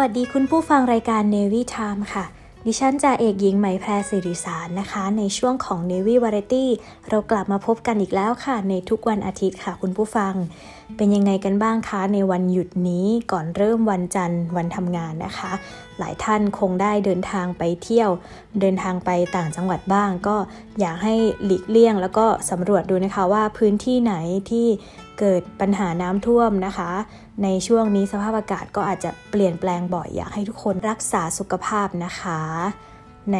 วัสดีคุณผู้ฟังรายการ Navy Time ค่ะ ดิฉันจ่าเอกหญิงไหมแพรสิริสารนะคะ ในช่วงของ Navy Variety เรากลับมาพบกันอีกแล้วค่ะ ในทุกวันอาทิตย์ค่ะคุณผู้ฟัง เป็นยังไงกันบ้างคะ ในวันหยุดนี้ก่อนเริ่มวันจันทร์วันทำงานนะคะ หลายท่านคงได้เดินทางไปเที่ยว เดินทางไปต่างจังหวัดบ้าง ก็อยากให้หลีกเลี่ยง แล้วก็สำรวจดูนะคะว่าพื้นที่ไหนที่เกิดปัญหาน้ำท่วมนะคะ ในช่วงนี้สภาพอากาศก็อาจจะเปลี่ยนแปลงบ่อยอยากให้ทุกคนรักษาสุขภาพนะคะ ใน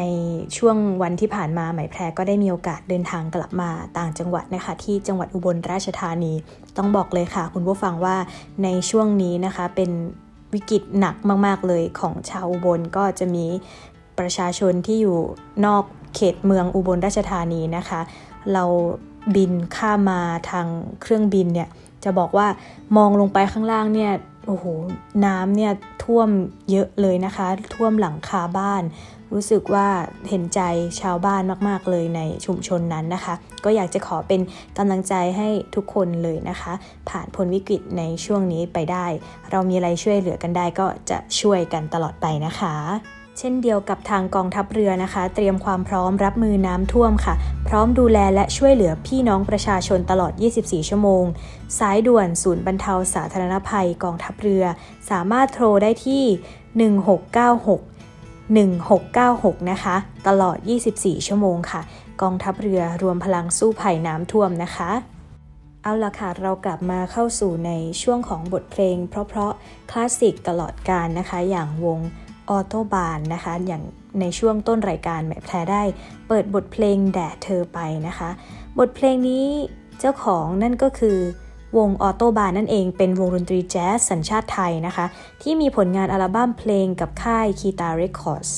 ช่วงวันที่ผ่านมาไหมแพรก็ได้มีโอกาสเดินทางกลับมาต่างจังหวัดนะคะ ที่จังหวัดอุบลราชธานี ต้องบอกเลยค่ะ คุณผู้ฟังว่าในช่วงนี้นะคะเป็นวิกฤตหนักมาก ๆ เลยของชาวอุบลก็จะมีประชาชนที่อยู่นอกเขตเมืองอุบลราชธานีนะคะ เราบินข้ามมาทางเครื่องบินเนี่ย จะบอกว่ามองลงไปข้างล่างเนี่ยโอ้โหน้ำเนี่ยท่วมเยอะเลยนะคะ ท่วมหลังคาบ้าน รู้สึกว่าเห็นใจชาวบ้านมากๆเลยในชุมชนนั้นนะคะ ก็อยากจะขอเป็นกำลังใจให้ทุกคนเลยนะคะ ผ่านพ้นวิกฤตในช่วงนี้ไปได้ เรามีอะไรช่วยเหลือกันได้ก็จะช่วยกันตลอดไปนะคะ เช่นเดียวกับทางกองทัพเรือนะคะ เตรียมความพร้อมรับมือน้ำท่วมค่ะ พร้อมดูแลและช่วยเหลือพี่น้องประชาชนตลอด 24 ชั่วโมง สายด่วนศูนย์บรรเทาสาธารณภัยกองทัพเรือ สามารถโทรได้ที่ 1696 1696 นะคะ ตลอด 24 ชั่วโมงค่ะ กองทัพเรือรวมพลังสู้ภัยน้ำท่วมนะคะเอาละค่ะ เรากลับมาเข้าสู่ในช่วงของบทเพลง เพราะๆคลาสสิกตลอดการนะคะ อย่างวง ออโตบานนะคะ อย่างในช่วงต้นรายการแม่แพรได้ เปิดบทเพลงแด่เธอไปนะคะ บทเพลงนี้เจ้าของนั่นก็คือวงออโตบานนั่นเองเป็นวงดนตรีแจ๊สสัญชาติไทยนะคะ ที่มีผลงานอัลบั้มเพลงกับค่ายคีตาเรคคอร์ส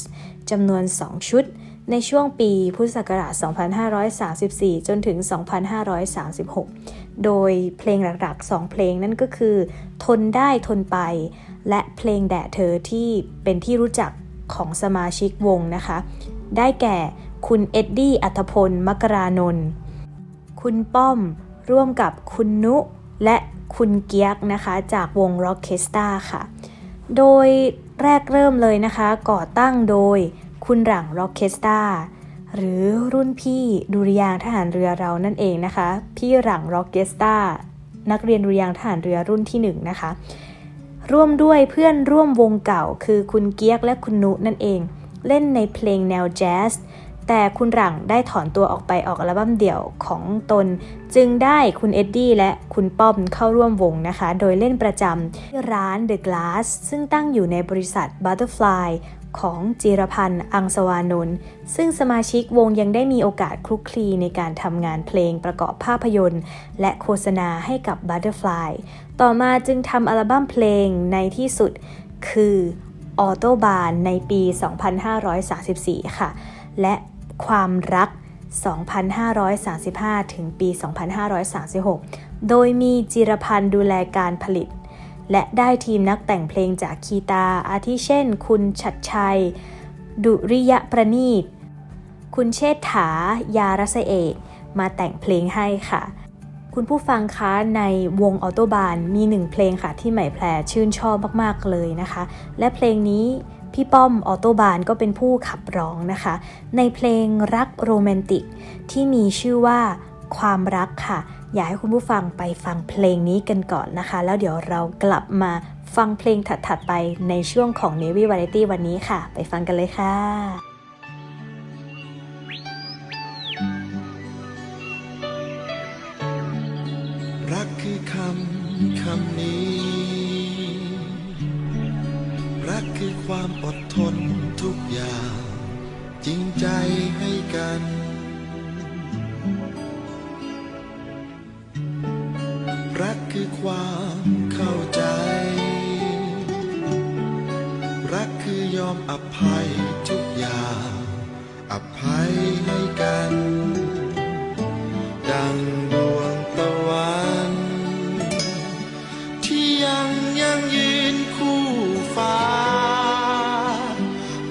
จำนวน 2 ชุด ในช่วงปีพุทธศักราช 2534 จนถึง 2536 โดยเพลงหลักๆ 2 เพลงนั่นก็คือ ทนได้ทนไป และเพลงแด่เธอที่เป็นที่รู้จักของสมาชิกวงนะคะ ได้แก่คุณเอ็ดดี้อัธพลมกรานนท์คุณป้อมร่วมกับคุณนุและคุณเกียกนะคะจากวง r o c k e s t a r ค่ะ โดยแรกเริ่มเลยนะคะ ก่อตั้งโดยคุณหรั่ง Rockestra หรือรุ่นพี่ดุริยางค์ทหารเรือเรานั่นเองนะคะ พี่หรั่ง Rockestraนักเรียนดุริยางทหารเรือรุ่นที่1นนะคะ ร่วมด้วยเพื่อนร่วมวงเก่า คือคุณเกียกและคุณนุนั่นเอง เล่นในเพลงแนวแจ๊สแต่คุณหลังได้ถอนตัวออกไปออกอัลบั้มเดี่ยวของตน จึงได้คุณเอ็ดดี้และคุณป้อมเข้าร่วมวงนะคะ โดยเล่นประจำที่ร้าน The Glass ซึ่งตั้งอยู่ในบริษัท Butterfly ของจิรพันธ์ อังสวานนท์ซึ่งสมาชิกวงยังได้มีโอกาสคลุกคลีในการทำงานเพลงประกอบภาพยนตร์ และโฆษณาให้กับ Butterfly ต่อมาจึงทำอัลบั้มเพลงในที่สุดคือออโตบานในปี 2534 ค่ะ และความรัก 2535 ถึงปี 2536 โดยมีจิรพันธ์ดูแลการผลิต และได้ทีมนักแต่งเพลงจากคีตา อาทิเช่น คุณชัดชัย ดุริยะประณีต คุณเชษฐา ยารสเอกมาแต่งเพลงให้ค่ะ คุณผู้ฟังคะในวงออโตบานมีหนึ่งเพลงค่ะที่ใหม่แพรชื่นชอบมากๆเลยนะคะ และเพลงนี้พี่ป้อมออโตบานก็เป็นผู้ขับร้องนะคะ ในเพลงรักโรแมนติกที่มีชื่อว่า ความรักค่ะ อยากให้คุณผู้ฟังไปฟังเพลงนี้กันก่อนนะคะ แล้วเดี๋ยวเรากลับมาฟังเพลงถัดๆไปในช่วงของ Navy Variety วันนี้ค่ะ ไปฟังกันเลยค่ะรักคือคำคำนี้ รักคือความอดทนทุกอย่าง จริงใจให้กัน รักคือความเข้าใจ รักคือยอมอภัยทุกอย่าง อภัยให้กัน ดังดวงตะวัน ที่ยังยังยืนคู่ฟ้า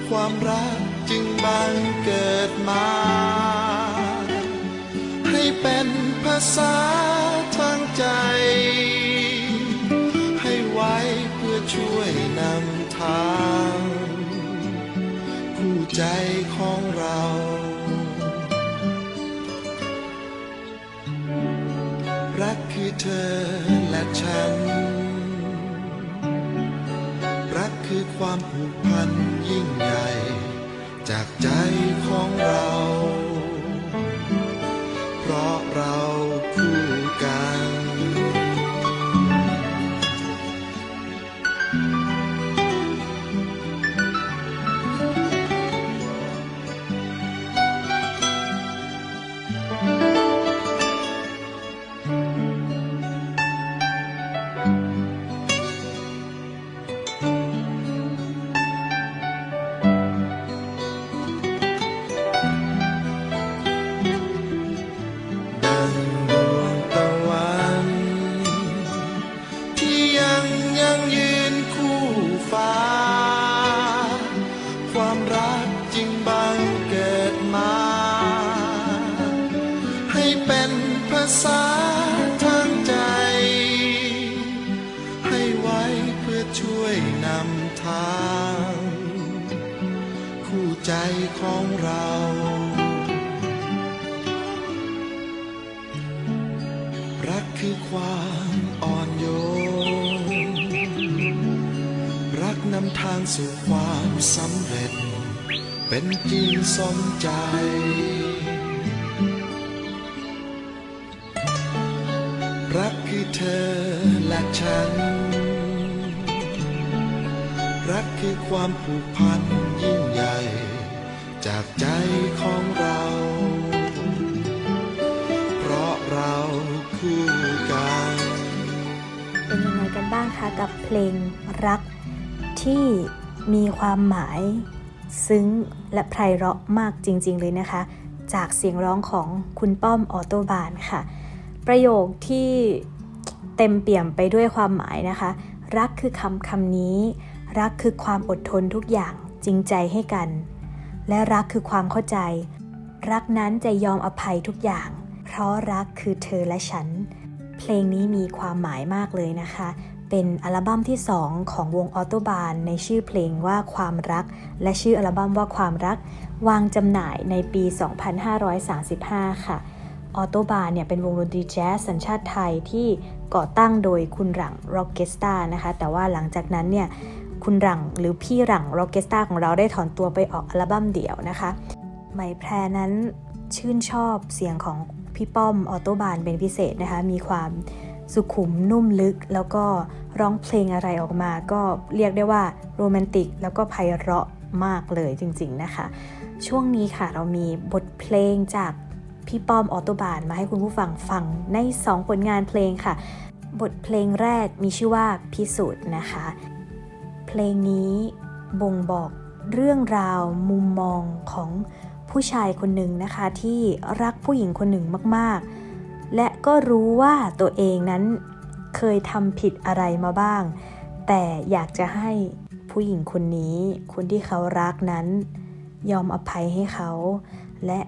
ความรักจึงบังเกิดมา ให้เป็นภาษา ใจของเรา รักคือเธอและฉัน รักคือความผูกพันยิ่งใหญ่ จากใจของเรา หมายซึ้งและไพเราะมากจริง ๆ เลยนะคะ จากเสียงร้องของคุณป้อมออโตบานค่ะ ประโยคที่เต็มเปี่ยมไปด้วยความหมายนะคะ รักคือคำคำนี้ รักคือความอดทนทุกอย่างจริงใจให้กัน และรักคือความเข้าใจ รักนั้นจะยอมอภัยทุกอย่าง เพราะรักคือเธอและฉัน เพลงนี้มีความหมายมากเลยนะคะ เป็นอัลบั้มที่ 2 ของวง Autobahn ในชื่อเพลงว่าความรัก และชื่ออัลบั้มว่าความรัก วางจำหน่ายในปี 2535 ค่ะ Autobahn เนี่ยเป็นวงดนตรีแจ๊สสัญชาติไทยที่ก่อตั้งโดยคุณหรั่ง Rockestra นะคะ แต่ว่าหลังจากนั้นเนี่ยคุณหรั่งหรือพี่หรั่ง Rockestra ของเราได้ถอนตัวไปออกอัลบั้มเดี่ยวนะคะไหมแพรนั้นชื่นชอบเสียงของพี่ป้อม Autobahn เป็นพิเศษนะคะ มีความ สุขุมนุ่มลึก แล้วก็ร้องเพลงอะไรออกมา ก็เรียกได้ว่าโรแมนติก แล้วก็ไพเราะมากเลยจริงๆนะคะ ช่วงนี้ค่ะเรามีบทเพลงจากพี่ป้อมออโตบานมาให้คุณผู้ฟังฟังใน 2 ผลงานเพลงค่ะ บทเพลงแรกมีชื่อว่าพิสูจน์นะคะ เพลงนี้บ่งบอกเรื่องราวมุมมองของผู้ชายคนหนึ่งนะคะ ที่รักผู้หญิงคนหนึ่งมากๆ และก็รู้ว่าตัวเองนั้นเคยทำผิดอะไรมาบ้าง แต่อยากจะให้ผู้หญิงคนนี้ คนที่เขารักนั้น ยอมอภัยให้เขา และ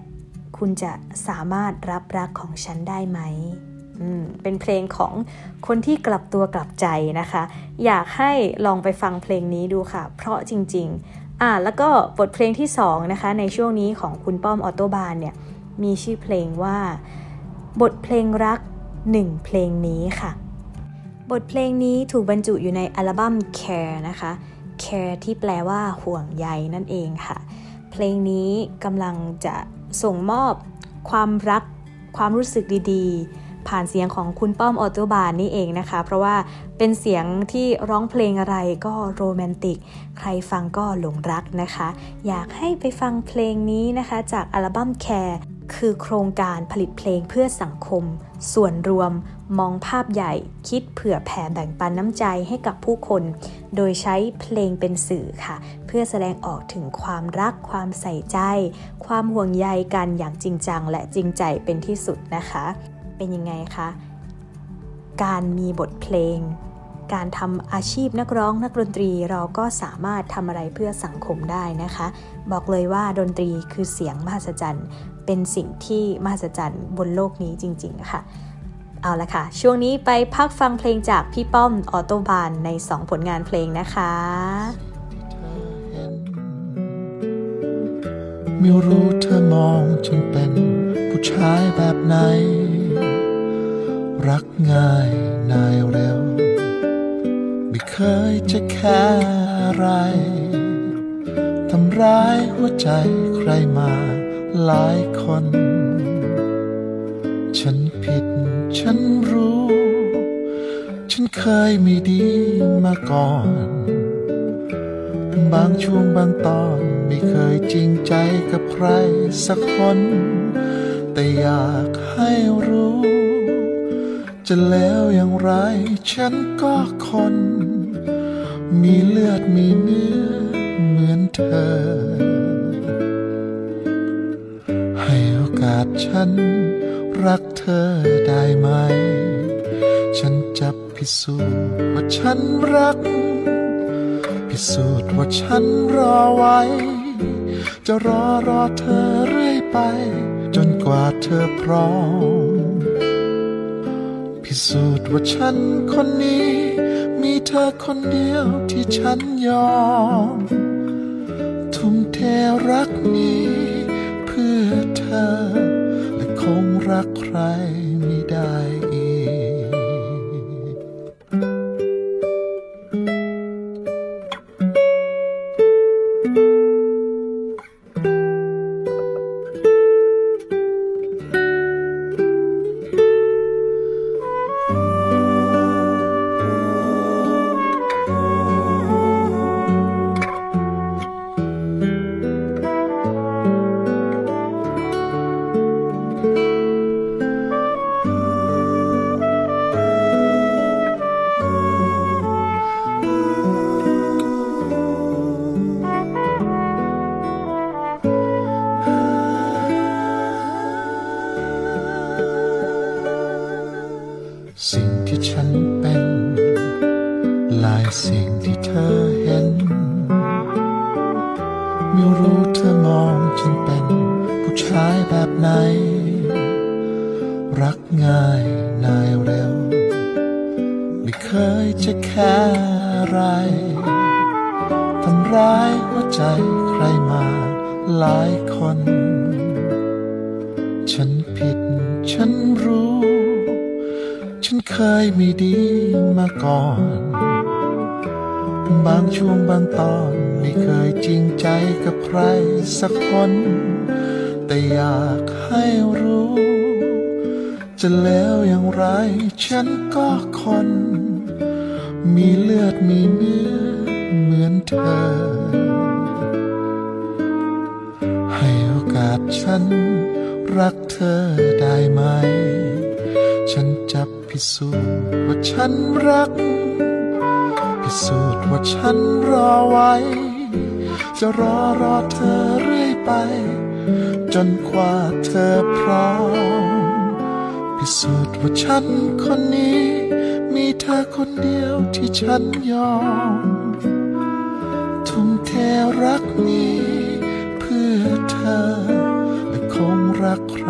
คุณจะสามารถรับรักของฉันได้ไหมเป็นเพลงของคนที่กลับตัวกลับใจนะคะ อยากให้ลองไปฟังเพลงนี้ดูค่ะ เพราะจริง ๆ อ่าแล้วก็บทเพลงที่2นะคะในช่วงนี้ของคุณป้อมออโตบานเนี่ยมีชื่อเพลงว่า บทเพลงรักหนึ่งเพลงนี้ค่ะ บทเพลงนี้ถูกบรรจุอยู่ในอัลบั้ม Care นะคะ Care ที่แปลว่าห่วงใยนั่นเองค่ะ เพลงนี้กำลังจะส่งมอบความรักความรู้สึกดีๆ ผ่านเสียงของคุณป้อมออโตบานนี่เองนะคะ เพราะว่าเป็นเสียงที่ร้องเพลงอะไรก็โรแมนติก ใครฟังก็หลงรักนะคะ อยากให้ไปฟังเพลงนี้นะคะ จากอัลบั้มแคือโครงการผลิตเพลงเพื่อสังคม ส่วนรวมมองภาพใหญ่ คิดเผื่อแผ่แบ่งปันน้ำใจให้กับผู้คน โดยใช้เพลงเป็นสื่อค่ะ เพื่อแสดงออกถึงความรักความใส่ใจ ความห่วงใยกันอย่างจริงจัง และจริงใจเป็นที่สุดนะคะ เป็นยังไงคะ การมีบทเพลง การทำอาชีพนักร้องนักดนตรีเราก็สามารถทำอะไรเพื่อสังคมได้นะคะ บอกเลยว่าดนตรีคือเสียงมหัศจรรย์ เป็นสิ่งที่มหัศจรรย์บนโลกนี้จริง ๆ ค่ะ เอาละค่ะ ช่วงนี้ไปพักฟังเพลงจากพี่ป้อมออโตบานใน 2 ผลงานเพลงนะคะ ไม่รู้เธอมองฉันเป็นผู้ชายแบบไหน รักง่ายนายเร็ว ไม่เคยจะแค่อะไรทำร้ายหัวใจใครมา หลายคน ฉันผิดฉันรู้ ฉันเคยไมีดีมาก่อน บางช่วงบางตอนไม่เคยจริงใจกับใครสักคน แต่อยากให้รู้ จะแล้วอย่างไร ฉันก็คน มีเลือดมีเนื้อเหมือนเธอาสฉัน รักเธอได้ไหม ฉันจะพิสูจน์ว่าฉันรัก พิสูจน์ว่าฉันรอไว้ จะรอรอเธอเรื่อยไป จนกว่าเธอพร้อม พิสูจน์ว่าฉันคนนี้ มีเธอคนเดียวที่ฉันยอมทุ่มเทรักนี้ ธอ และคงรักใคร สักคน แต่อยากให้รู้ จะแล้วอย่างไร ฉันก็คน มีเลือดมีเนื้อเหมือนเธอ ให้โอกาสฉันรักเธอได้ไหม ฉันจะพิสูจน์ว่าฉันรัก พิสูจน์ว่าฉันรอไว้ จะรอรอเธอเรื่อยไป จนกว่าเธอพร้อม พิสูจน์ว่าฉันคนนี้ มีเธอคนเดียวที่ฉันยอม ทุ่มเทรักนี้ เพื่อเธอและคงรักใคร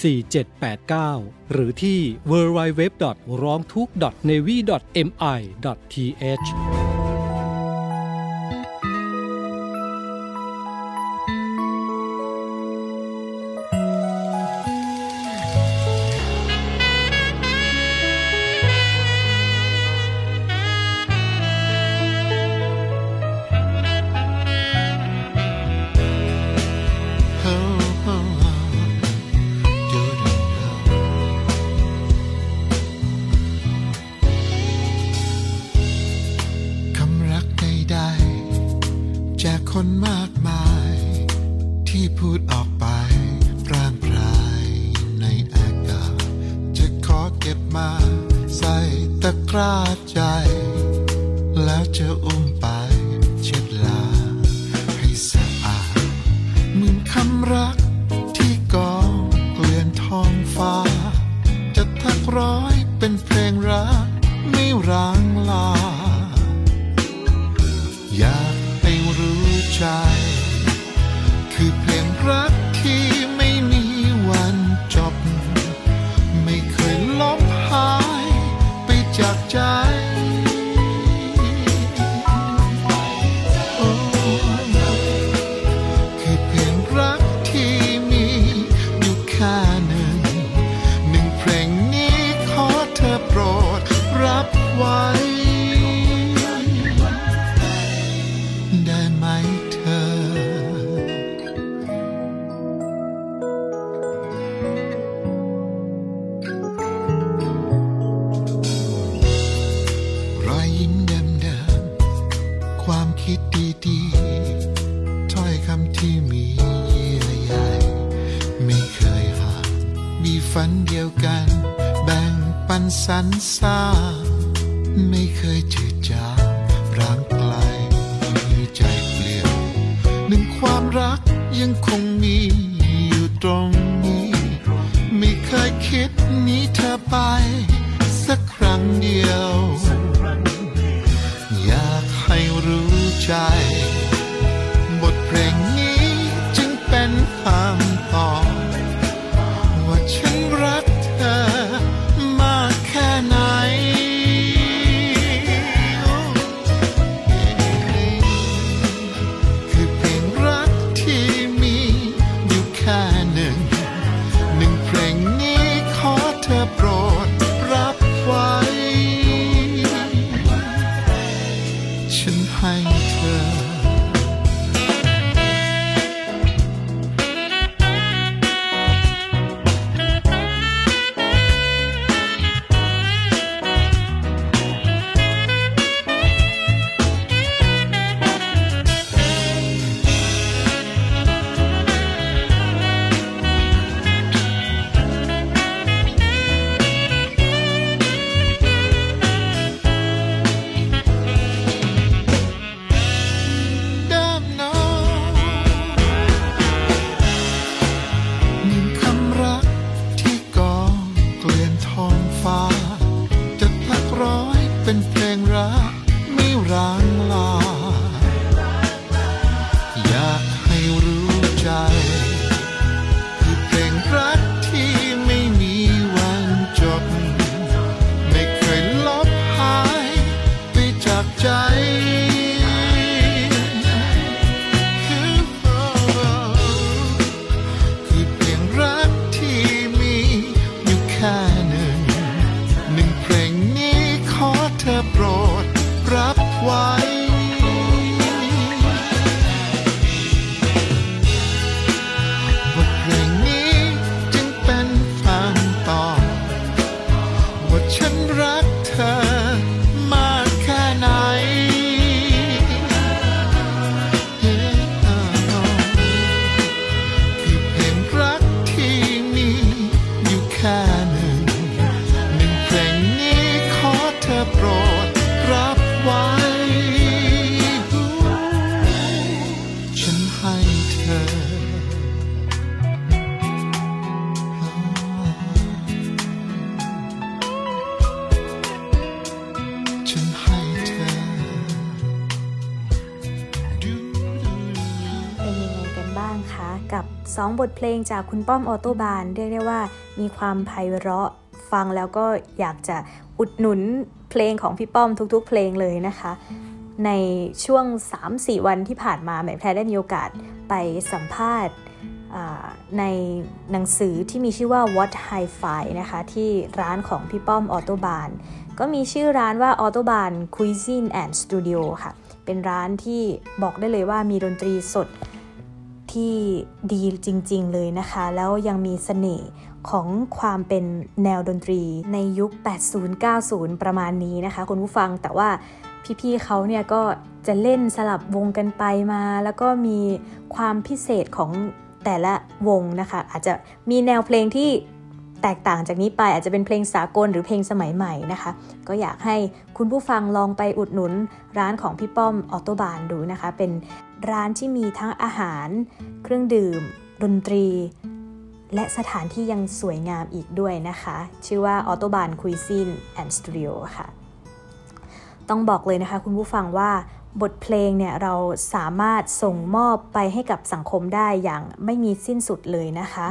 4789 หรือที่ www. ธอไป สักครั้งเดียว อยากให้รู้ใจ ลงจากคุณป้อมออโตบานเรียกได้ว่ามีความไพเราะฟังแล้วก็อยากจะอุดหนุนเพลงของพี่ป้อมทุก ๆ เพลงเลยนะคะ ในช่วง 3-4 วันที่ผ่านมาแม่แพรได้มีโอกาสไปสัมภาษณ์ในหนังสือที่มีชื่อว่า What Hi-Fi นะคะ ที่ร้านของพี่ป้อมออโตบานก็มีชื่อร้านว่าออโตบาน Cuisine and Studio ค่ะ เป็นร้านที่บอกได้เลยว่ามีดนตรีสด ที่ดีจริง ๆ เลยนะคะ แล้วยังมีสเสน่ห์ของความเป็นแนวดนตรีในยุค 80-90 ประมาณนี้นะคะ คุณผู้ฟังแต่ว่าพี่ๆเขาเนี่ยก็จะเล่นสลับวงกันไปมา แล้วก็มีความพิเศษของแต่ละวงนะคะ อาจจะมีแนวเพลงที่ แตกต่างจากนี้ไปอาจจะเป็นเพลงสากลหรือเพลงสมัยใหม่นะคะ ก็อยากให้คุณผู้ฟังลองไปอุดหนุนร้านของพี่ป้อม Autobahn ดูนะคะ เป็นร้านที่มีทั้งอาหาร เครื่องดื่ม ดนตรี และสถานที่ยังสวยงามอีกด้วยนะคะ ชื่อว่า Autobahn Cuisine and Studio ค่ะ ต้องบอกเลยนะคะคุณผู้ฟังว่าบทเพลงเนี่ยเราสามารถส่งมอบไปให้กับสังคมได้อย่างไม่มีสิ้นสุดเลยนะคะ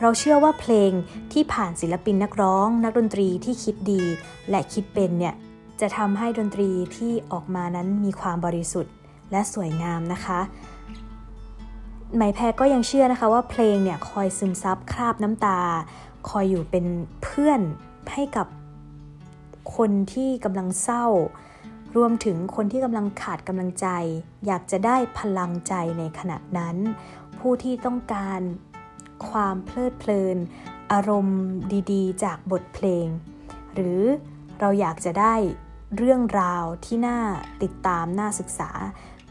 เราเชื่อว่าเพลงที่ผ่านศิลปินนักร้อง นักดนตรีที่คิดดี และคิดเป็นเนี่ยจะทำให้ดนตรีที่ออกมานั้นมีความบริสุทธิ์ และสวยงามนะคะหมายแพรก็ยังเชื่อนะคะว่าเพลงเนี่ยคอยซึมซับคราบน้ำตา คอยอยู่เป็นเพื่อนให้กับคนที่กำลังเศร้า รวมถึงคนที่กำลังขาดกำลังใจ อยากจะได้พลังใจในขณะนั้น ผู้ที่ต้องการ ความเพลิดเพลิน อารมณ์ดีๆ จากบทเพลง หรือเราอยากจะได้เรื่องราวที่น่าติดตามน่าศึกษา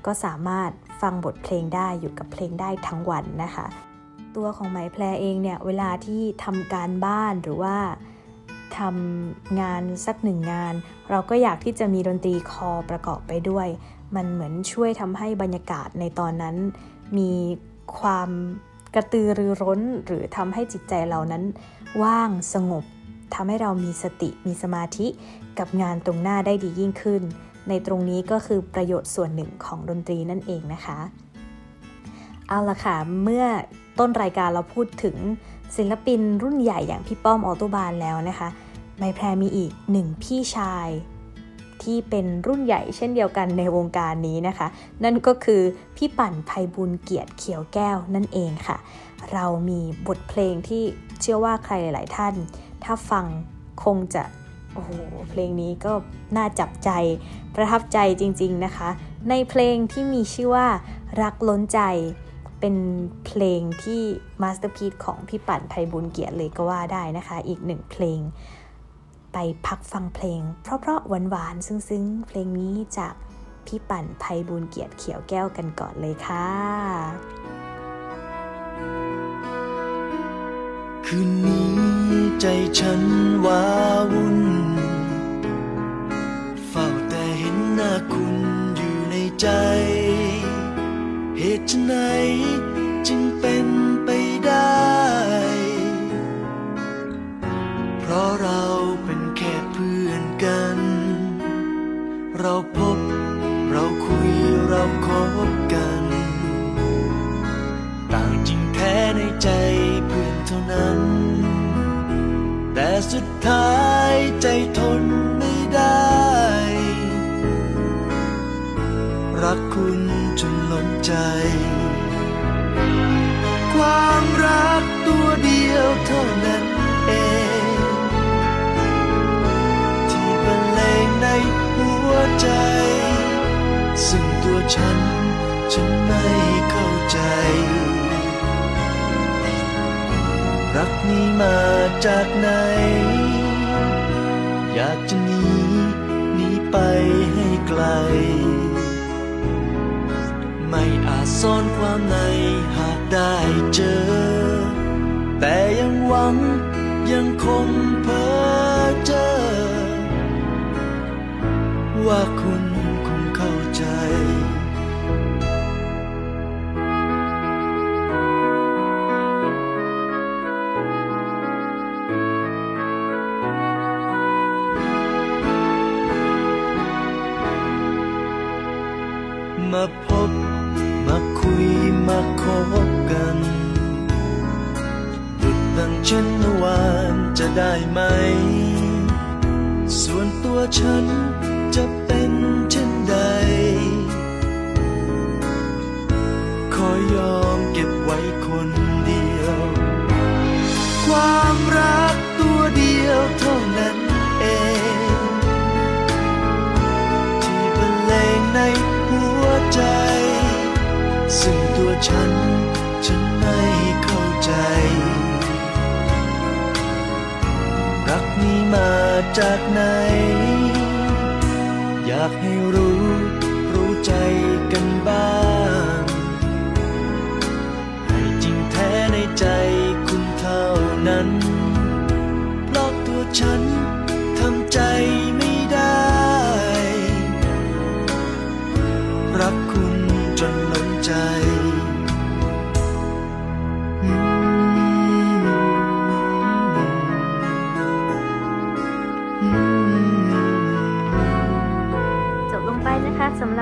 ก็สามารถฟังบทเพลงได้อยู่กับเพลงได้ทั้งวันนะคะ ตัวของไหมแพรเองเนี่ยเวลาที่ทำการบ้านหรือว่าทำงานสักหนึ่งงาน เราก็อยากที่จะมีดนตรีคอประกอบไปด้วย มันเหมือนช่วยทำให้บรรยากาศในตอนนั้น มีความ กระตือรือร้นหรือทำให้จิตใจเรานั้น ว่างสงบทำให้เรามีสติมีสมาธิกับงานตรงหน้าได้ดียิ่งขึ้น ในตรงนี้ก็คือประโยชน์ส่วนหนึ่งของดนตรีนั่นเองนะคะ เอาละค่ะ เมื่อต้นรายการเราพูดถึงศิลปินรุ่นใหญ่อย่างพี่ป้อมออโตบานแล้วนะคะไมแพรมีอีกหนึ่งพี่ชาย ที่เป็นรุ่นใหญ่เช่นเดียวกันในวงการนี้นะคะ นั่นก็คือพี่ปั่นไพบูลย์เกียรติเขียวแก้วนั่นเองค่ะ เรามีบทเพลงที่เชื่อว่าใครหลาย ๆ ท่าน ถ้าฟังคงจะโอ้โหเพลงนี้ก็น่าจับใจประทับใจจริง ๆ นะคะ ในเพลงที่มีชื่อว่ารักล้นใจเป็นเพลงที่ masterpiece ของพี่ปั่นไพบูลย์เกียรติเลยก็ว่าได้นะคะ อีกหนึ่งเพลง ไปพักฟังเพลง เพราะๆหวานๆซึ้งๆ เพลงนี้จากพี่ปั่นไพบุญเกียรติเขียวแก้วกันก่อนเลยค่ะ คืนนี้ใจฉันว้าวุ่น เฝ้าแต่เห็นหน้าคุณอยู่ในใจ เหตุไหนจึงเป็นไปได้ เพราะเรา เราพบ เราคุยเราคบกัน ต่างจริงแท้ในใจเพื่อนเท่านั้น แต่สุดท้ายใจทนไม่ได้ รักคุณจนล้นใจ ความรัก ใจ ซึ่งตัวฉัน ฉันไม่เข้าใจ รักนี้มาจากไหน อยากจะหนีหนีไปให้ไกล ไม่อาจซ่อนความในหากได้เจอ แต่ยังหวังยังคงเพ้อเจอ ว่าคุณคงเข้าใจ มาพบ มาคุย มาคบกันดุดดังเช่นเมื่อวานจะได้ไหม ส่วนตัวฉัน จะเป็นเช่นใด ขอยอมเก็บไว้คนเดียว ความรักตัวเดียวเท่านั้นเอง ที่บรรเลงในหัวใจ ซึ่งตัวฉัน ฉันไม่เข้าใจ รักนี้มาจากไหนากให้รู้ รู้ใจกันบ้าง ให้จริงแท้ในใจคุณเท่านั้น เพราะตัวฉัน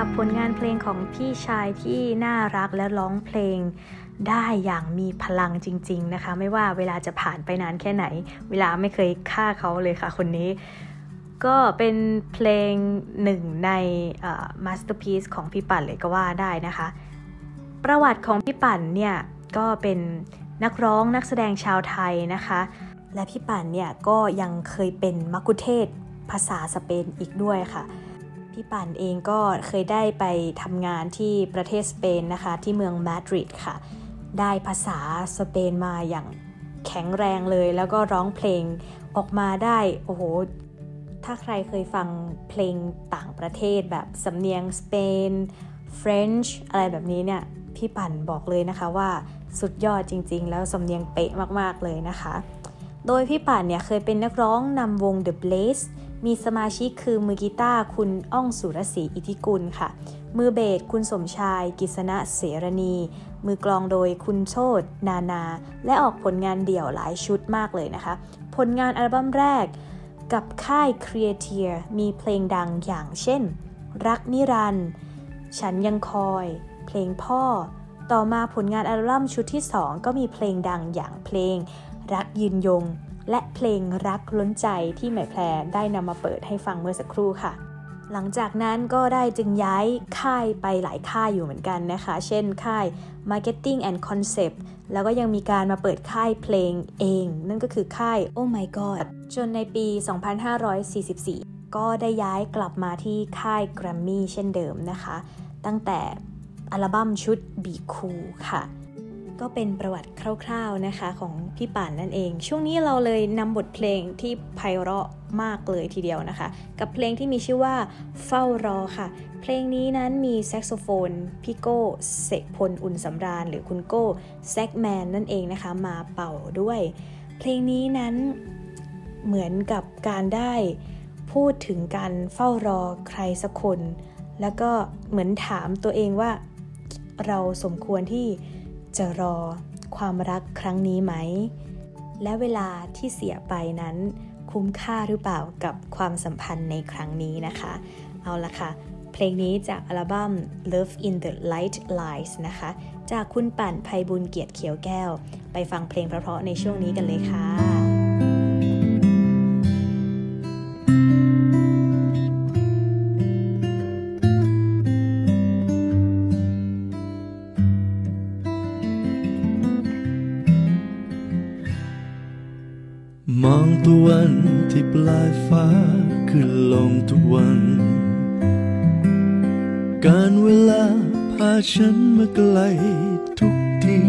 หรับผลงานเพลงของพี่ชายที่น่ารักและร้องเพลงได้อย่างมีพลังจริง ๆนะคะ ไม่ว่าเวลาจะผ่านไปนานแค่ไหน เวลาไม่เคยฆ่าเขาเลยค่ะคนนี้ ก็เป็นเพลงหนึ่งในมาสเตอร์พี e ของพี่ปั่นเลยก็ว่าได้นะคะ ประวัติของพี่ปั่นเนี่ยก็เป็นนักร้องนักแสดงชาวไทยนะคะ และพี่ปั่นเนี่ยก็ยังเคยเป็นมัคคุเทศก์ภาษาสเปนอีกด้วยค่ะ พี่ปั่นเองก็เคยได้ไปทำงานที่ประเทศสเปนนะคะ ที่เมืองมาดริดค่ะ ได้ภาษาสเปนมาอย่างแข็งแรงเลย แล้วก็ร้องเพลงออกมาได้ โอ้โห ถ้าใครเคยฟังเพลงต่างประเทศแบบสำเนียงสเปน French อะไรแบบนี้เนี่ย พี่ปั่นบอกเลยนะคะว่าสุดยอดจริงๆ แล้วสำเนียงเป๊ะมากๆเลยนะคะ โดยพี่ปั่นเนี่ยเคยเป็นนักร้องนำวง The Blaze มีสมาชิกคือมือกีตาร์คุณอ้องสุรศรีอิทธิกุลค่ะ มือเบสคุณสมชาย กิษณะเสรณี มือกลองโดยคุณโชตนานา และออกผลงานเดี่ยวหลายชุดมากเลยนะคะ ผลงานอัลบั้มแรกกับค่าย Createer มีเพลงดังอย่างเช่น รักนิรันด์ฉันยังคอย เพลงพ่อ ต่อมาผลงานอัลบั้มชุดที่ 2 ก็มีเพลงดังอย่างเพลง รักยืนยง และเพลงรักล้นใจที่หมายแพรได้นำมาเปิดให้ฟังเมื่อสักครู่ค่ะ หลังจากนั้นก็ได้จึงย้ายค่ายไปหลายค่ายอยู่เหมือนกันนะคะ เช่นค่าย Marketing and Concept แล้วก็ยังมีการมาเปิดค่ายเพลงเอง นั่นก็คือค่าย Oh My God จนในปี 2544 ก็ได้ย้ายกลับมาที่ค่าย Grammy เช่นเดิมนะคะ ตั้งแต่อัลบั้มชุด Be Cool ค่ะ ก็เป็นประวัติคร่าวๆนะคะของพี่ปั่นนั่นเอง ช่วงนี้เราเลยนำบทเพลงที่ไพเราะมากเลยทีเดียวนะคะ กับเพลงที่มีชื่อว่าเฝ้ารอค่ะ เพลงนี้นั้นมีแซกโซโฟนพี่โก้เศกพลอุ่นสำราญ หรือคุณโก้ Saxman นั่นเองนะคะ มาเป่าด้วย เพลงนี้นั้นเหมือนกับการได้พูดถึงการเฝ้ารอใครสักคน แล้วก็เหมือนถามตัวเองว่าเราสมควรที่ จะรอความรักครั้งนี้ไหม และเวลาที่เสียไปนั้น คุ้มค่าหรือเปล่ากับความสัมพันธ์ในครั้งนี้นะคะ เอาละค่ะ เพลงนี้จากอัลบั้ม Love in the Light Lies นะคะ จากคุณปั่นภัยบุญเกียรติเขียวแก้ว ไปฟังเพลงเพราะๆในช่วงนี้กันเลยค่ะ ฟ้าขึ้นลงทุกวัน การเวลาพาฉันมาไกลทุกที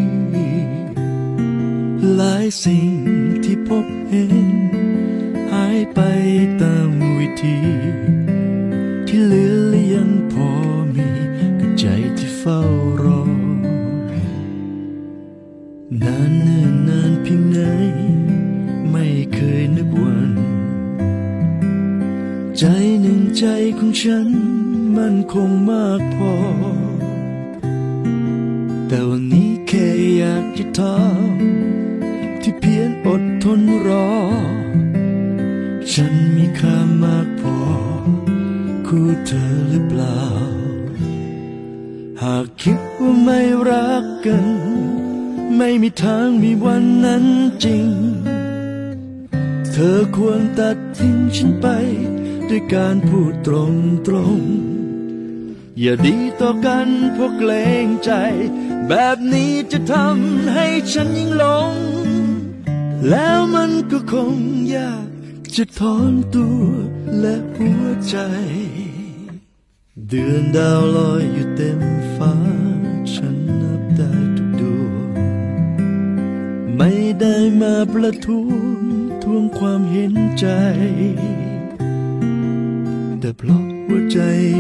หลายสิ่งที่พบเห็น หายไป ฉันมันคงมากพอ แต่วันนี้แค่อยากจะถามที่เพียงอดทนรอ ฉันมีค่ามากพอ คู่เธอหรือเปล่า หากคิดว่าไม่รักกัน ไม่มีทางมีวันนั้นจริง เธอควรตัดทิ้งฉันไป ด้วยการพูดตรงตรงอย่าดีต่อกันเพราะเกรงใจ แบบนี้จะทำให้ฉันยิ่งหลง แล้วมันก็คงยากจะถอนตัวและหัวใจ เดือนดาวลอยอยู่เต็มฟ้า ฉันนับได้ทุกดวงไม่ได้มาประท้วงทวงความเห็นใจ แต่เพราะหัวใจ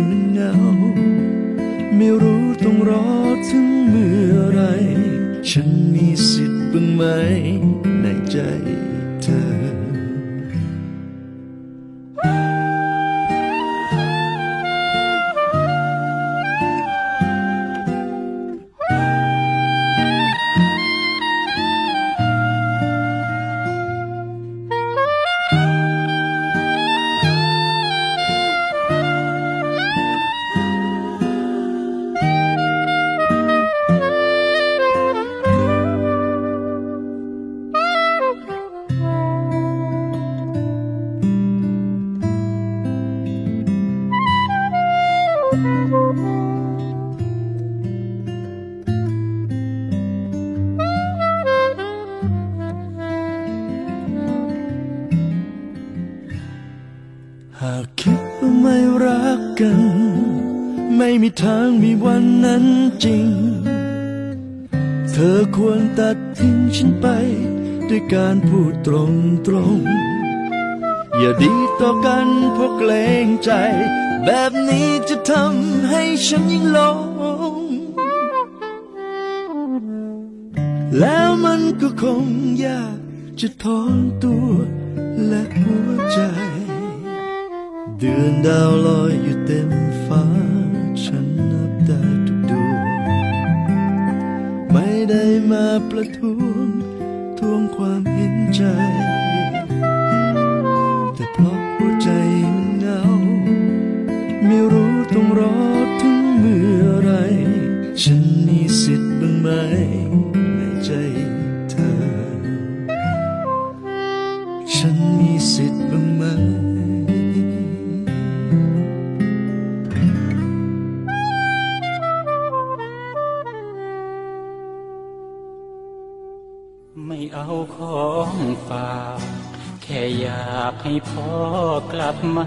มันเหงา ไม่รู้ต้องรอถึงเมื่อไร ฉันมีสิทธิ์บ้างไหมในใจเธอ ฉันยิ่งหลง แล้วมันก็คงยากจะทน ในใจเธอ ฉันมีสิทธิ์บ้างไหมไม่เอาของฝากแค่อยากให้พ่อกลับมา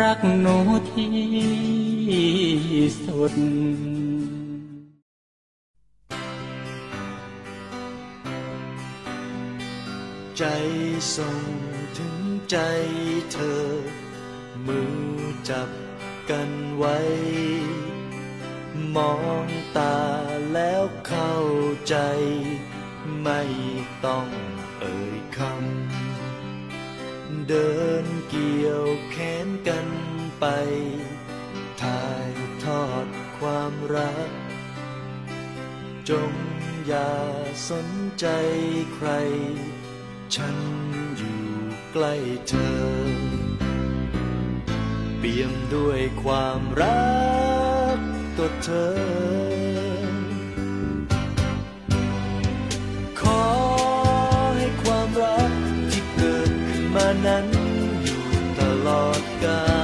รักหนูที่สุดใจส่งถึงใจเธอ มือจับกันไว้ มองตาแล้วเข้าใจ ไม่ต้องเอ่ยคำ เดินเกี่ยวแขนกันไป ถ่ายทอดความรัก จงอย่าสนใจใคร ฉันอยู่ใกล้เธอ เปี่ยมด้วยความรักต่อเธอ ล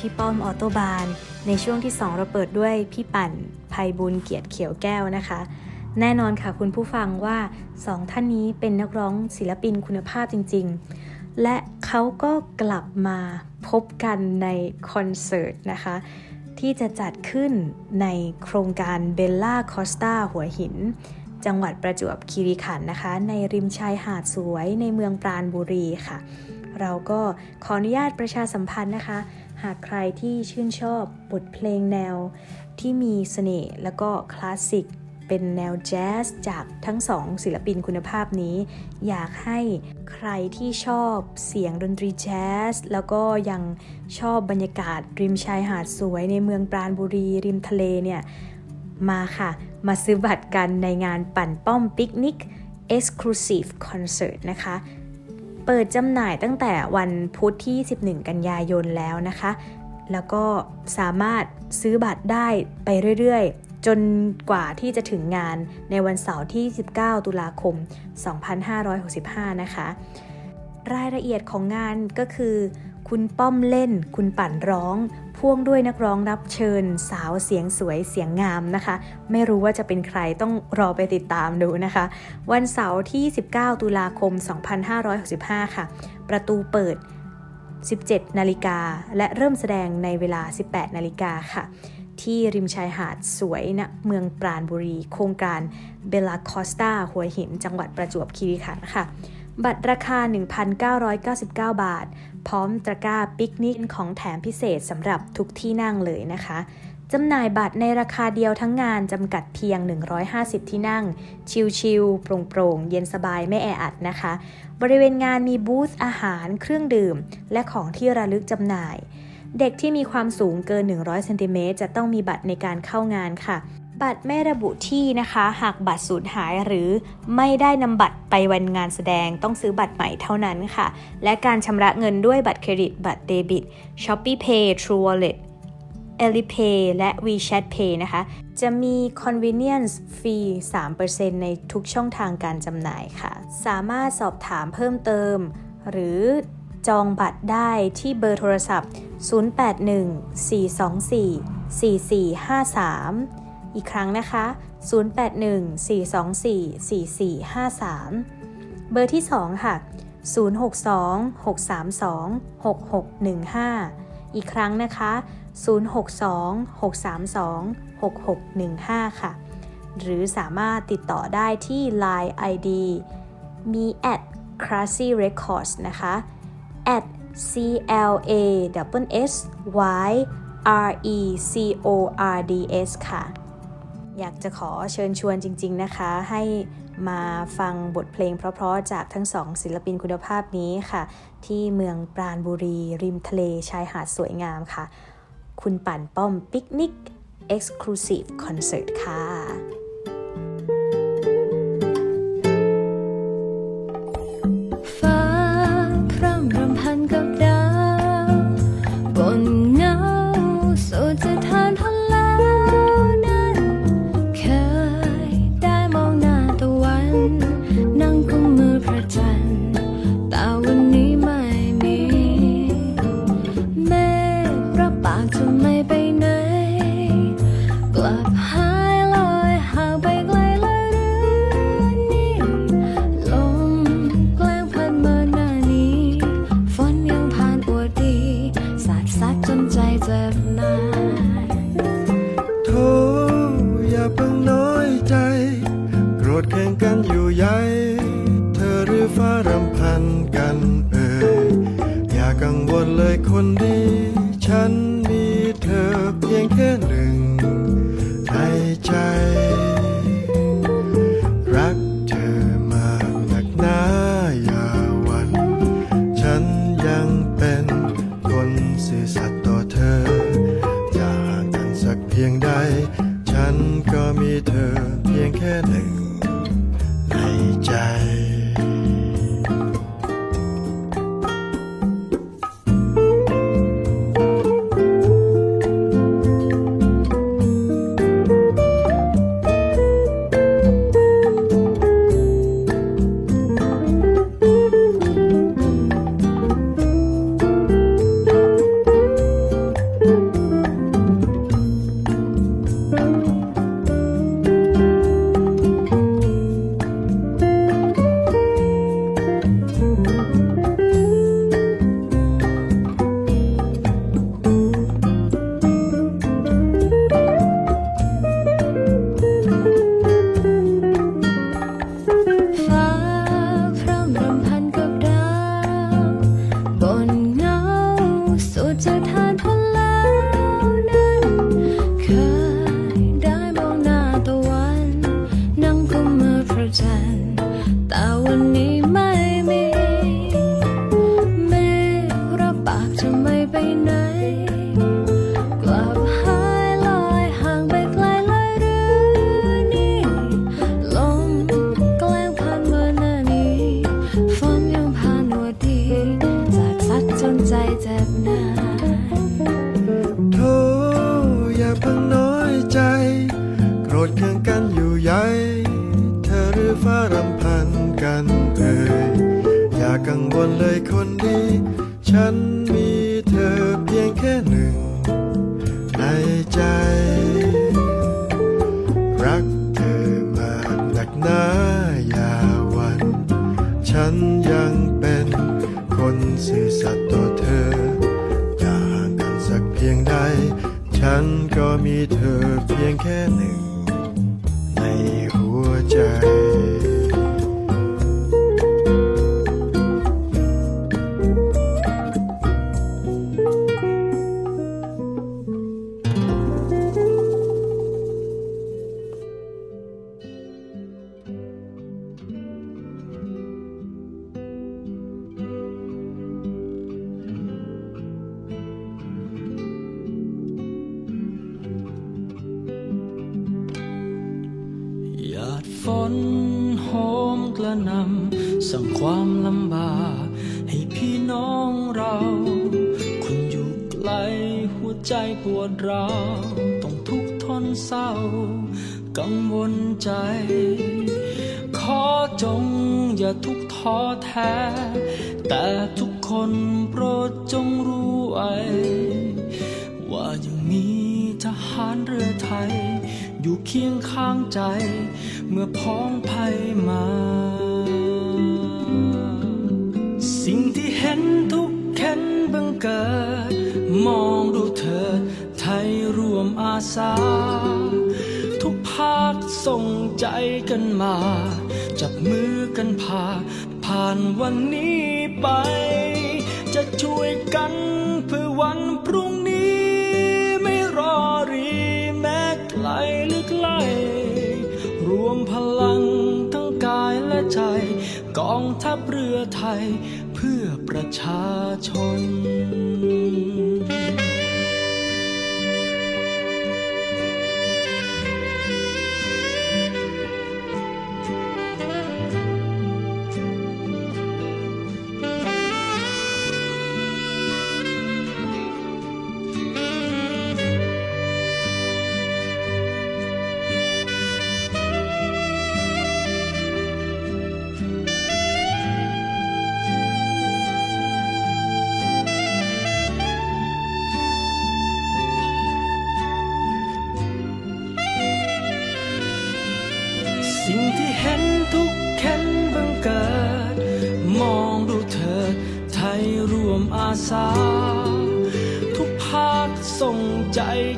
พี่ป้อมออโตบาน ในช่วงที่ 2 เราเปิดด้วยพี่ปั่นภัยบุญเกียรติเขียวแก้วนะคะ แน่นอนค่ะคุณผู้ฟังว่า 2 ท่านนี้เป็นนักร้องศิลปินคุณภาพจริง ๆ และเขาก็กลับมาพบกันในคอนเสิร์ตนะคะ ที่จะจัดขึ้นในโครงการเบลล่าคอสตาหัวหินจังหวัดประจวบคีรีขันธ์นะคะ ในริมชายหาดสวยในเมืองปราณบุรีค่ะ เราก็ขออนุญาตประชาสัมพันธ์นะคะ หากใครที่ชื่นชอบบทเพลงแนวที่มีเสน่ห์แล้วก็คลาสสิกเป็นแนวแจ๊สจากทั้งสองศิลปินคุณภาพนี้ อยากให้ใครที่ชอบเสียงดนตรีแจ๊สแล้วก็ยังชอบบรรยากาศ ริมชายหาดสวยในเมืองปราณบุรี ริมทะเลเนี่ยมาค่ะ มาซื้อบัตรกันในงานปั่นป้อมปิกนิก Exclusive Concert นะคะ เปิดจำหน่ายตั้งแต่วันพุธที่ 11 กันยายนแล้วนะคะ แล้วก็สามารถซื้อบัตรได้ไปเรื่อยๆ จนกว่าที่จะถึงงานในวันเสาร์ที่ 19 ตุลาคม 2565 นะคะ รายละเอียดของงานก็คือ คุณป้อมเล่น คุณปั่นร้อง พ่วงด้วยนักร้องรับเชิญ สาวเสียงสวยเสียงงามนะคะ ไม่รู้ว่าจะเป็นใครต้องรอไปติดตามดูนะคะ วันเสาร์ที่ 19 ตุลาคม 2565 ค่ะ ประตูเปิด 17 นาฬิกา และเริ่มแสดงในเวลา 18 นาฬิกาค่ะ ที่ริมชายหาดสวยณเมืองปราณบุรี โครงการเบลาคอสตาหัวหิน จังหวัดประจวบคีรีขันธ์ค่ะ บัตรราคา 1,999 บาท พร้อมตะกร้าปิกนิกของแถมพิเศษสำหรับทุกที่นั่งเลยนะคะจำหน่ายบัตรในราคาเดียวทั้งงานจำกัดเพียง 150 ที่นั่ง ชิลๆโปร่งๆ เย็นสบายไม่แออัดนะคะ บริเวณงานมีบูธอาหารเครื่องดื่ม และของที่ระลึกจำหน่าย เด็กที่มีความสูงเกิน 100เซนติเมตรจะต้องมีบัตรในการเข้างานค่ะ บัตรไม่ระบุที่นะคะ หากบัตรสูญหายหรือไม่ได้นำบัตรไปวันงานแสดงต้องซื้อบัตรใหม่เท่านั้นค่ะ และการชำระเงินด้วยบัตรเครดิต บัตรเดบิต Shopee Pay True Wallet Alipay และ WeChat Pay นะคะ จะมี convenience ฟรี3%ในทุกช่องทางการจำหน่ายค่ะ สามารถสอบถามเพิ่มเติม หรือจองบัตรได้ที่เบอร์โทรศัพท์ 081-424-4453 อีกครั้งนะคะ 081-424-4453 เบอร์ที่ 2 ค่ะ 062-632-6615 อีกครั้งนะคะ 062-632-6615 ค่ะ หรือสามารถติดต่อได้ที่ Line ID มี at classy records นะคะ at c l a w s y r e c o r d s ค่ะ อยากจะขอเชิญชวนจริง ๆนะคะ ให้มาฟังบทเพลงเพราะๆจากทั้งสองศิลปินคุณภาพนี้ค่ะ ที่เมืองปราณบุรี ริมทะเลชายหาดสวยงามค่ะ คุณปั่นป้อมปิกนิก Exclusive Concert ค่ะ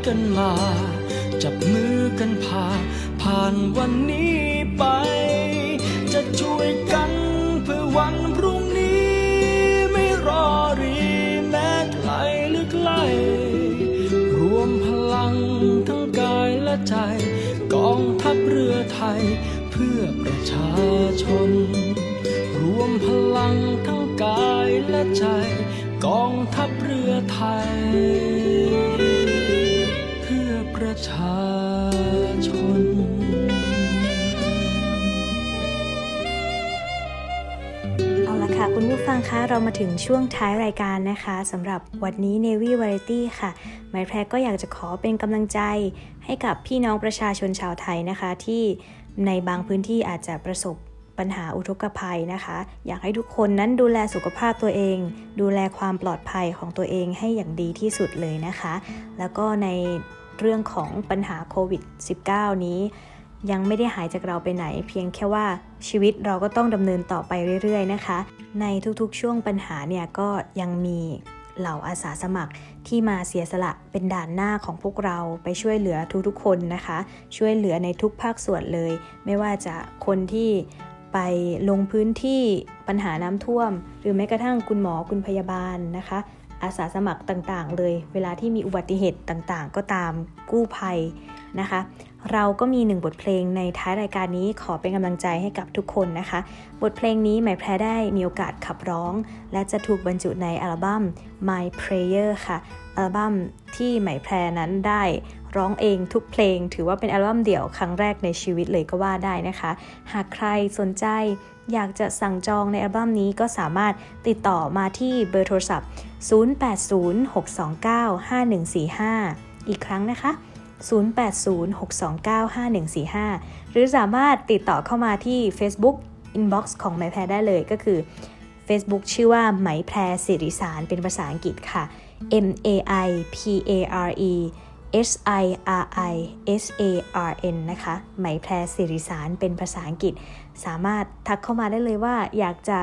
กันมา จับมือกันพา ผ่านวันนี้ ฟังคะเรามาถึงช่วงท้ายรายการนะคะสำหรับวันนี้ Navy Variety ค่ะ หมายแพรก็อยากจะขอเป็นกำลังใจให้กับพี่น้องประชาชนชาวไทยนะคะ ที่ในบางพื้นที่อาจจะประสบปัญหาอุทกภัยนะคะ อยากให้ทุกคนนั้นดูแลสุขภาพตัวเอง ดูแลความปลอดภัยของตัวเองให้อย่างดีที่สุดเลยนะคะ แล้วก็ในเรื่องของปัญหาโควิด -19 นี้ ยังไม่ได้หายจากเราไปไหน เพียงแค่ว่าชีวิตเราก็ต้องดำเนินต่อไปเรื่อยๆนะคะ ในทุกๆช่วงปัญหาเนี่ยก็ยังมีเหล่าอาสาสมัครที่มาเสียสละเป็นด่านหน้าของพวกเราไปช่วยเหลือทุกๆคนนะคะ ช่วยเหลือในทุกภาคส่วนเลย ไม่ว่าจะคนที่ไปลงพื้นที่ปัญหาน้ำท่วม หรือแม้กระทั่งคุณหมอคุณพยาบาลนะคะ อาสาสมัครต่างๆ เลย เวลาที่มีอุบัติเหตุต่างๆ ก็ตามกู้ภัยนะคะ เราก็มีหนึ่งบทเพลงในท้ายรายการนี้ขอเป็นกำลังใจให้กับทุกคนนะคะ บทเพลงนี้หมายแพรได้มีโอกาสขับร้อง และจะถูกบรรจุในอัลบั้ม My Prayer ค่ะ อัลบั้มที่หมายแพรนั้นได้ร้องเองทุกเพลง ถือว่าเป็นอัลบั้มเดี่ยวครั้งแรกในชีวิตเลยก็ว่าได้นะคะ หากใครสนใจ อยากจะสั่งจองในอัลบั้มนี้ก็สามารถติดต่อมาที่เบอร์โทรศัพท์ 0806295145 อีกครั้งนะคะ 0806295145 หรือสามารถติดต่อเข้ามาที่ Facebook Inbox ของไมแพรได้เลยก็คือ Facebook ชื่อว่าไหมแพรสิริสารเป็นภาษาอังกฤษค่ะ M A I P A R E S I R I S A R N นะคะ ไหมแพรสิริสารเป็นภาษาอังกฤษ สามารถทักเข้ามาได้เลยว่าอยากจะ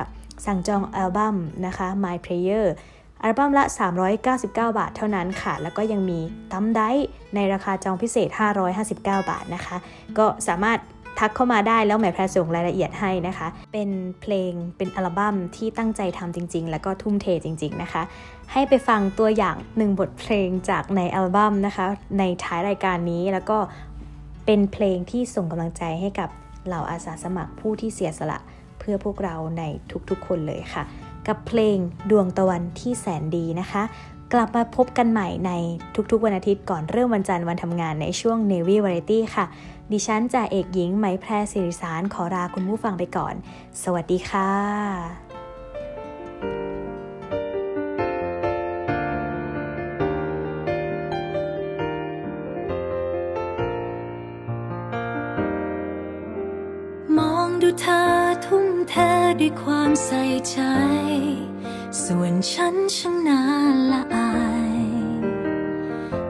สั่งจองอัลบั้มนะคะ My Prayer อัลบั้มละ 399 บาทเท่านั้นค่ะ แล้วก็ยังมีตั้มได้ในราคาจองพิเศษ 559 บาทนะคะ ก็สามารถทักเข้ามาได้แล้วแหมแพรส่งรายละเอียดให้นะคะ เป็นเพลงเป็นอัลบั้มที่ตั้งใจทำจริง ๆ แล้วก็ทุ่มเทจริง ๆ นะคะ ให้ไปฟังตัวอย่างหนึ่งบทเพลงจากในอัลบั้มนะคะ ในท้ายรายการนี้แล้วก็เป็นเพลงที่ส่งกำลังใจให้กับ เหล่าอาสาสมัครผู้ที่เสียสละเพื่อพวกเราในทุกๆคนเลยค่ะ กับเพลงดวงตะวันที่แสนดีนะคะ กลับมาพบกันใหม่ในทุกๆ วันอาทิตย์ก่อนเริ่มวันจันทร์วันทำงานในช่วง Navy Variety ค่ะ ดิฉันจ่าเอกหญิงไหมแพรสิริสารขอลาคุณผู้ฟังไปก่อน สวัสดีค่ะ ดูเธอทุ่มเทด้วยความใส่ใจ ส่วนฉันช่างน่าละอาย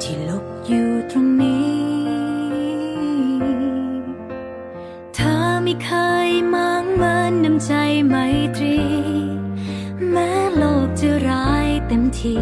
ที่หลบอยู่ตรงนี้ เธอไม่เคยมังเมินน้ำใจไมตรี แม้โลกจะร้ายเต็มที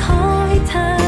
มอ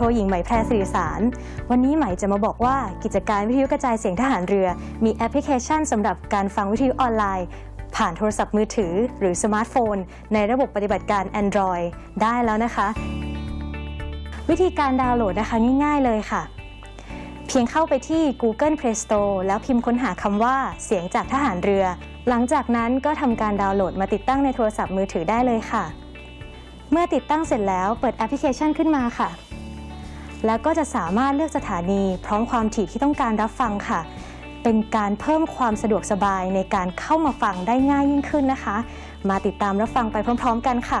ทหญิงไหมแพรสิริสาร วันนี้ไหมจะมาบอกว่ากิจการวิทยุกระจายเสียงทหารเรือ มีแอปพลิเคชันสำหรับการฟังวิทยุออนไลน์ ผ่านโทรศัพท์มือถือ หรือสมาร์ทโฟน ในระบบปฏิบัติการ Android ได้แล้วนะคะ วิธีการดาวน์โหลดนะคะง่ายๆเลยค่ะ เพียงเข้าไปที่ Google Play Store แล้วพิมพ์ค้นหาคำว่าเสียงจากทหารเรือ หลังจากนั้นก็ทำการดาวน์โหลดมาติดตั้งในโทรศัพท์มือถือได้เลยค่ะเมื่อติดตั้งเสร็จแล้วเปิดแอปพลิเคชันขึ้นมาค่ะ แล้วก็จะสามารถเลือกสถานี พร้อมความถี่ที่ต้องการรับฟังค่ะ เป็นการเพิ่มความสะดวกสบายในการเข้ามาฟังได้ง่ายยิ่งขึ้นนะคะ มาติดตามรับฟังไปพร้อม ๆ กันค่ะ